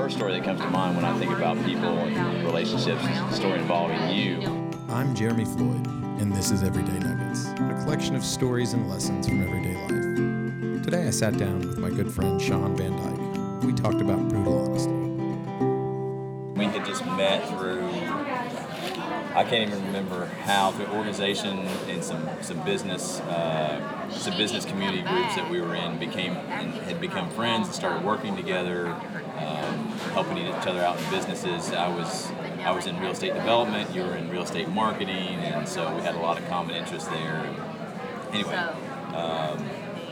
first story that comes to mind when I think about people and relationships is a story involving you. I'm Jeremy Floyd, and this is Everyday Nuggets, a collection of stories and lessons from everyday life. Today I sat down with my good friend Shawn Van Dyke. We talked about brutal honesty. We had just met through, I can't even remember how, through organization and some, some business, uh, some business community groups that we were in became, and had become friends and started working together, um, helping each other out in businesses. I was I was in real estate development, you were in real estate marketing, and so we had a lot of common interests there. Anyway, um,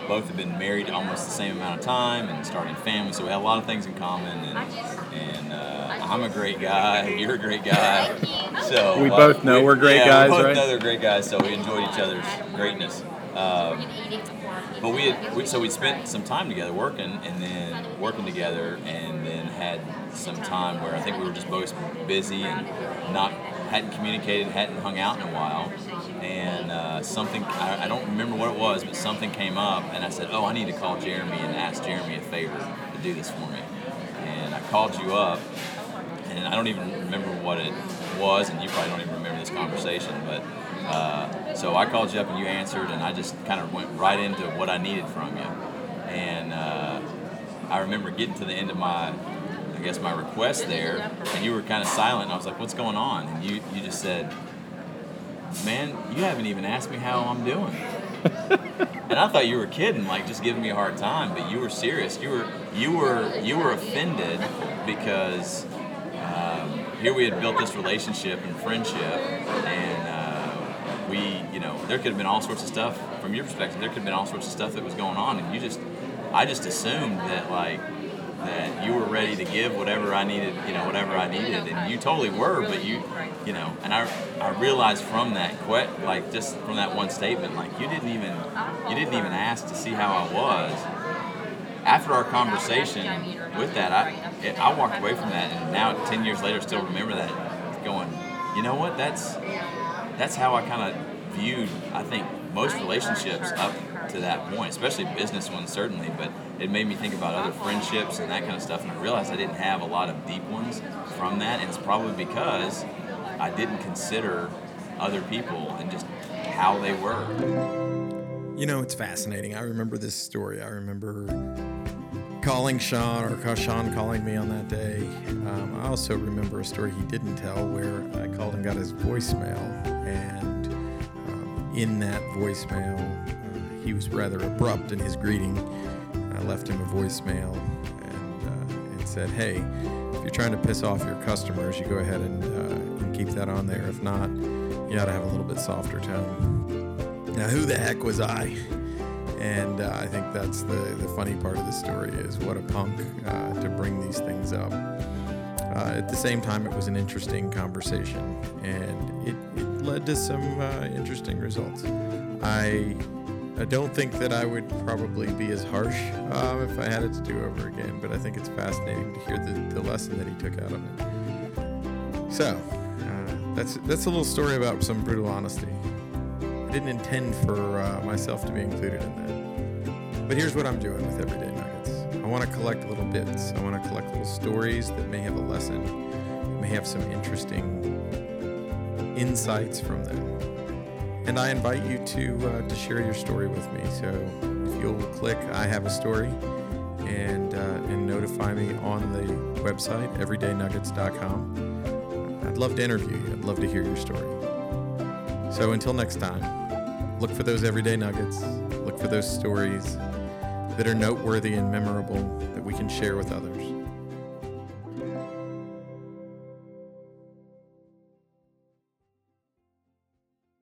both have been married almost the same amount of time and starting families, so we have a lot of things in common. And, and uh, I'm a great guy, you're a great guy. So we uh, both know we, are great yeah, guys, we both right? know they're great guys, so we enjoyed each other's greatness. Um, but we had we, so we spent some time together working, and then working together, and then had some time where I think we were just both busy and not hadn't communicated, hadn't hung out in a while, and uh, something I, I, don't remember what it was, but something came up, and I said, "Oh, I need to call Jeremy and ask Jeremy a favor to do this for me." And I called you up, and I don't even remember what it was, and you probably don't even remember this conversation, but. Uh, so I called you up and you answered, and I just kind of went right into what I needed from you. And uh, I remember getting to the end of my I guess my request there, and you were kind of silent. And I was like, "What's going on?" And you you just said, "Man, you haven't even asked me how I'm doing." and I thought you were kidding, like just giving me a hard time, but you were serious. You were you were you were offended because um, here we had built this relationship and friendship, and uh, we you know there could have been all sorts of stuff from your perspective. There could have been all sorts of stuff that was going on, and you just I just assumed that like that you were ready to give whatever I needed, you know, whatever I needed, and you totally were. But you, you know, and I, I realized from that, quit, like just from that one statement, like you didn't even, you didn't even ask to see how I was. After our conversation with that, I, it, I walked away from that, and now ten years later, still remember that, going, you know what? That's, that's how I kind of viewed. I think most relationships up to that point, especially business ones certainly, but it made me think about other friendships and that kind of stuff, and I realized I didn't have a lot of deep ones from that, and it's probably because I didn't consider other people and just how they were. You know, it's fascinating. I remember this story. I remember calling Shawn or Shawn calling me on that day. Um, I also remember a story he didn't tell where I called and got his voicemail, and in that voicemail, uh, he was rather abrupt in his greeting I left him a voicemail and, uh, and said, hey, if you're trying to piss off your customers, you go ahead and, uh, and keep that on there. If not, you ought to have a little bit softer tone. Now, who the heck was I? And uh, I think that's the, the funny part of the story is what a punk uh, to bring these things up. Uh, at the same time, it was an interesting conversation, and it, it led to some uh, interesting results. I I don't think that I would probably be as harsh um, if I had it to do over again, but I think it's fascinating to hear the, the lesson that he took out of it. So, uh, that's that's a little story about some brutal honesty. I didn't intend for uh, myself to be included in that. But here's what I'm doing with Everyday Nuggets. I want to collect little bits. I want to collect little stories that may have a lesson, may have some interesting insights from them and I invite you to uh, to share your story with me. So if you'll click I have a story and uh, and notify me on the website everydaynuggets.com. I'd love to interview you. I'd love to hear your story. So until next time, look for those everyday nuggets. Look for those stories that are noteworthy and memorable that we can share with others.